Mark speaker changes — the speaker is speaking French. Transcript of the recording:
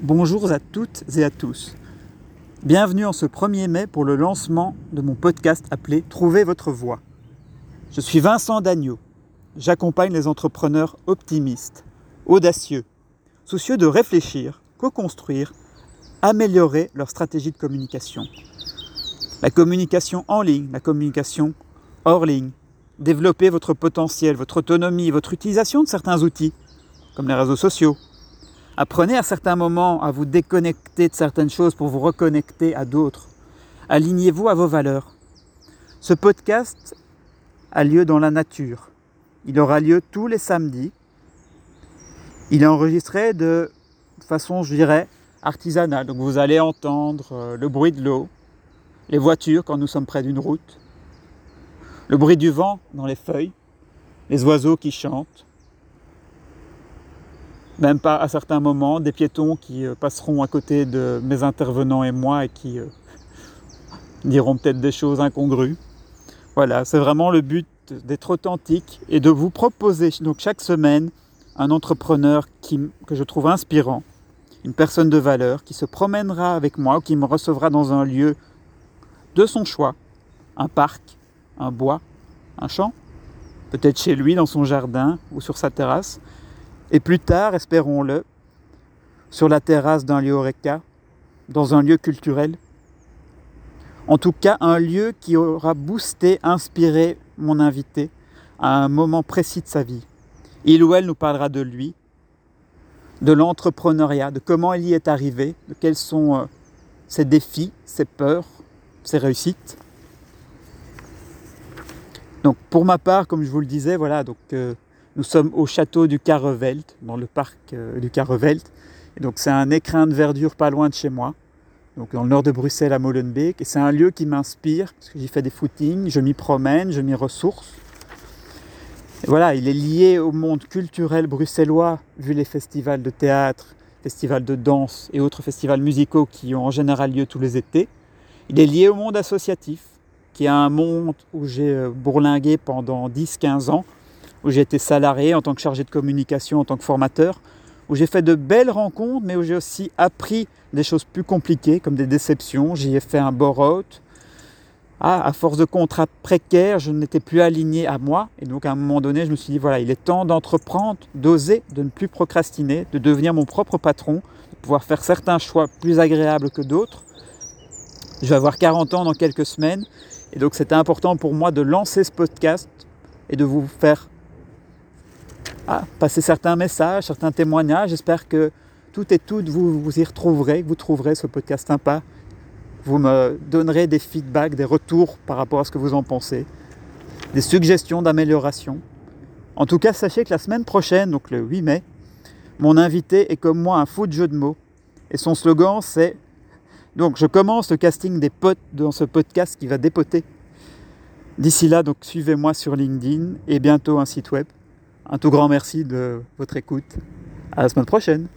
Speaker 1: Bonjour à toutes et à tous. Bienvenue en ce 1er mai pour le lancement de mon podcast appelé Trouvez votre voie. Je suis Vincent Dagneau. J'accompagne les entrepreneurs optimistes, audacieux, soucieux de réfléchir, co-construire, améliorer leur stratégie de communication. La communication en ligne, la communication hors ligne, développer votre potentiel, votre autonomie, votre utilisation de certains outils, comme les réseaux sociaux. Apprenez à certains moments à vous déconnecter de certaines choses pour vous reconnecter à d'autres. Alignez-vous à vos valeurs. Ce podcast a lieu dans la nature. Il aura lieu tous les samedis. Il est enregistré de façon, je dirais, artisanale. Donc vous allez entendre euh, le bruit de l'eau, les voitures quand nous sommes près d'une route, le bruit du vent dans les feuilles, les oiseaux qui chantent, même pas à certains moments des piétons qui euh, passeront à côté de mes intervenants et moi et qui euh, diront peut-être des choses incongrues. Voilà, c'est vraiment le but d'être authentique et de vous proposer donc chaque semaine un entrepreneur qui, que je trouve inspirant, une personne de valeur qui se promènera avec moi ou qui me recevra dans un lieu de son choix, un parc, un bois, un champ, peut-être chez lui dans son jardin ou sur sa terrasse, et plus tard, espérons-le, sur la terrasse d'un lieu Oreca, dans un lieu culturel. En tout cas, un lieu qui aura boosté, inspiré mon invité à un moment précis de sa vie. Il ou elle nous parlera de lui, de l'entrepreneuriat, de comment il y est arrivé, de quels sont euh, ses défis, ses peurs, ses réussites. Donc pour ma part, comme je vous le disais, voilà, donc euh, nous sommes au château du Carrevelt, dans le parc euh, du Carrevelt. Donc c'est un écrin de verdure pas loin de chez moi, donc dans le nord de Bruxelles à Molenbeek. C'est un lieu qui m'inspire, parce que j'y fais des footings, je m'y promène, je m'y ressource. Voilà, il est lié au monde culturel bruxellois, vu les festivals de théâtre, festivals de danse et autres festivals musicaux qui ont en général lieu tous les étés. Il est lié au monde associatif, qui est un monde où j'ai euh, bourlingué pendant 10-15 ans, où j'ai été salarié en tant que chargé de communication, en tant que formateur, où j'ai fait de belles rencontres, mais où j'ai aussi appris des choses plus compliquées, comme des déceptions. J'y ai fait un bore-out. Ah, à force de contrats précaires, je n'étais plus aligné à moi. Et donc, à un moment donné, je me suis dit, voilà, il est temps d'entreprendre, d'oser, de ne plus procrastiner, de devenir mon propre patron, de pouvoir faire certains choix plus agréables que d'autres. Je vais avoir 40 ans dans quelques semaines. Et donc, c'était important pour moi de lancer ce podcast et de vous faire ah, passer certains messages, certains témoignages. J'espère que tout et toutes vous vous y retrouverez, que vous trouverez ce podcast sympa. Vous me donnerez des feedbacks, des retours par rapport à ce que vous en pensez, des suggestions d'amélioration. En tout cas, sachez que la semaine prochaine, donc le 8 mai, mon invité est comme moi un fou de jeu de mots. Et son slogan, c'est donc je commence le casting des potes dans ce podcast qui va dépoter. D'ici là, donc suivez-moi sur LinkedIn et bientôt un site web. Un tout grand merci de votre écoute. À la semaine prochaine.